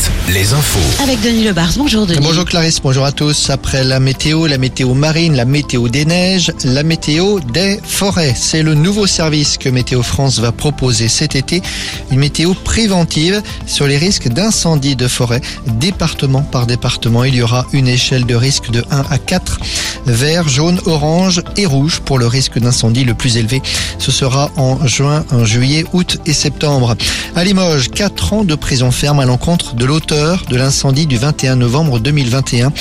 Alouette, les infos. Avec Denis Lebars. Bonjour Denis. Bonjour Clarisse, bonjour à tous. Après la météo, la météo marine, la météo des neiges, la météo des forêts. C'est le nouveau service que Météo France va proposer cet été. Une météo préventive sur les risques d'incendie de forêt. Département par département, il y aura une échelle de risque de 1 à 4. Vert, jaune, orange et rouge pour le risque d'incendie le plus élevé. Ce sera en juin, en juillet, août et septembre. À Limoges, 4 ans de prison ferme à l'encontre de l'auteur de l'incendie du 21 novembre 2021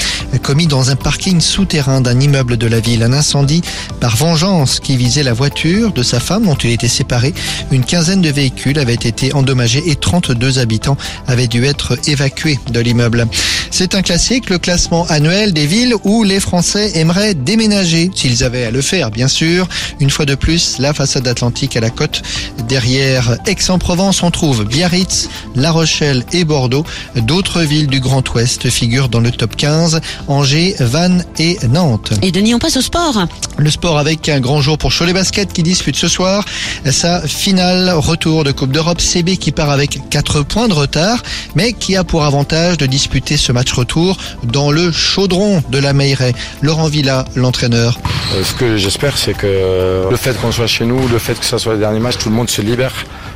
commis dans un parking souterrain d'un immeuble de la ville. Un incendie par vengeance qui visait la voiture de sa femme dont il était séparé. Une quinzaine de véhicules avaient été endommagés et 32 habitants avaient dû être évacués de l'immeuble. C'est un classique, le classement annuel des villes où les Français aimeraient déménager, s'ils avaient à le faire, bien sûr. Une fois de plus, la façade atlantique à la côte. Derrière Aix-en-Provence, on trouve Biarritz, La Rochelle et Bordeaux. D'autres villes du Grand Ouest figurent dans le top 15. Angers, Vannes et Nantes. Et Denis, on passe au sport. Le sport avec un grand jour pour Cholet Basket qui dispute ce soir sa finale retour de Coupe d'Europe. CB qui part avec 4 points de retard, mais qui a pour avantage de disputer ce match retour dans le chaudron de la Meilleray. Laurent Villa, l'entraîneur. Euh, Ce que j'espère, c'est que le fait qu'on soit chez nous, le fait que ce soit le dernier match, tout le monde se libère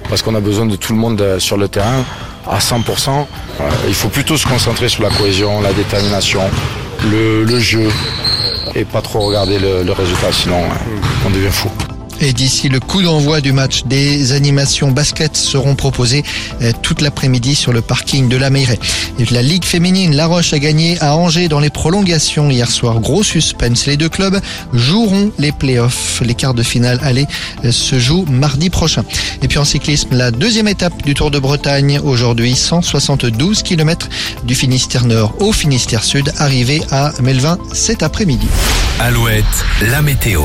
parce qu'on a besoin de tout le monde euh, sur le terrain à 100%. Euh, Il faut plutôt se concentrer sur la cohésion, la détermination, le, jeu et pas trop regarder le, le résultat, sinon euh, on devient fou. Et d'ici le coup d'envoi du match, des animations basket seront proposées euh, toute l'après-midi sur le parking de la Meilleray. Et La Ligue féminine, La Roche a gagné à Angers dans les prolongations hier soir. Gros suspense. Les deux clubs joueront les playoffs. Les quarts de finale aller euh, se jouent mardi prochain. Et puis en cyclisme, la deuxième étape du Tour de Bretagne. Aujourd'hui, 172 km du Finistère Nord au Finistère Sud, arrivé à Melvin cet après-midi. Alouette, la météo.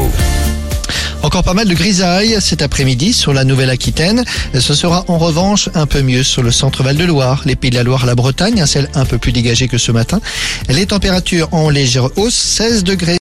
Encore pas mal de grisailles cet après-midi sur la Nouvelle-Aquitaine. Ce sera en revanche un peu mieux sur le centre Val-de-Loire, les Pays de la Loire, la Bretagne, un ciel un peu plus dégagé que ce matin. Les températures en légère hausse, 16 degrés.